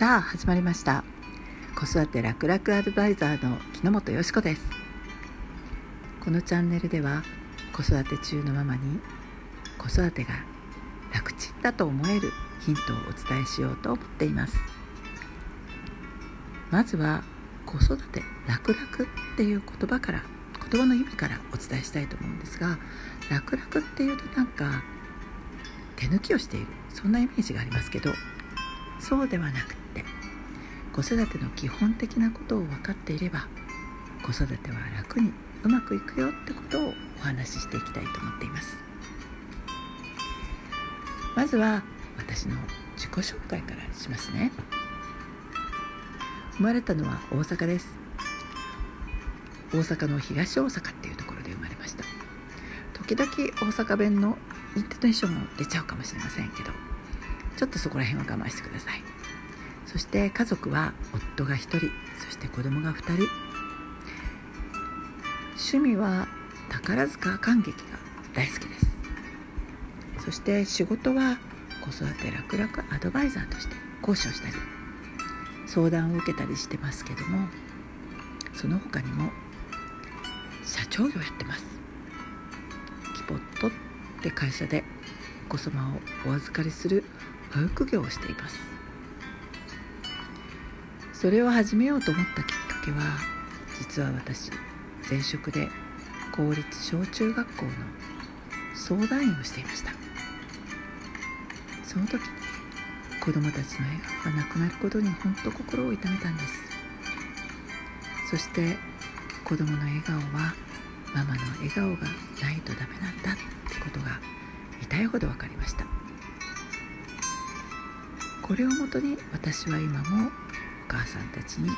さあ始まりました。子育て楽々アドバイザーの木之本よしこです。このチャンネルでは子育て中のママに子育てが楽ちんだと思えるヒントをお伝えしようと思っています。まずは子育て楽々っていう言葉から言葉の意味からお伝えしたいと思うんですが楽々っていうとなんか手抜きをしているそんなイメージがありますけどそうではなくって子育ての基本的なことを分かっていれば子育ては楽にうまくいくよってことをお話ししていきたいと思っています。まずは私の自己紹介からしますね。生まれたのは大阪です。大阪の東大阪っていうところで生まれました。時々大阪弁のイントネーションも出ちゃうかもしれませんけどちょっとそこら辺は我慢してください。そして家族は夫が1人そして子供が2人。趣味は宝塚感激が大好きです。そして仕事は子育て楽々アドバイザーとして講師をしたり相談を受けたりしてますけどもその他にも社長業やってます。キポットって会社でお子様をお預かりする保育業をしています。それを始めようと思ったきっかけは実は私前職で公立小中学校の相談員をしていました。その時に子どもたちの笑顔がなくなることに本当心を痛めたんです。そして子どもの笑顔はママの笑顔がないとダメなんだってことが痛いほど分かりました。これをもとに私は今もお母さんたちに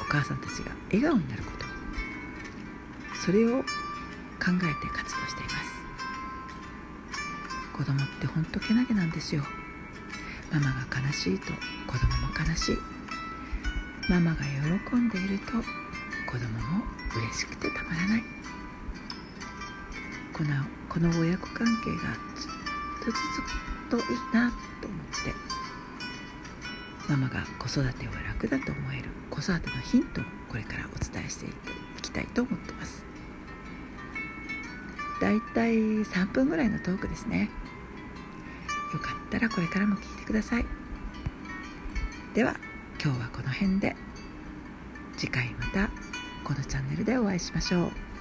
お母さんたちが笑顔になることそれを考えて活動しています。子供ってほんとけなげなんですよ。ママが悲しいと子供も悲しい。ママが喜んでいると子供も嬉しくてたまらない。このこの親子関係がずっと続く。といいなと思って。ママが子育ては楽だと思える。子育てのヒントをこれからお伝えしていきたいと思ってます。だいたい3分ぐらいのトークですね。よかったらこれからも聞いてください。では今日はこの辺で。次回またこのチャンネルでお会いしましょう。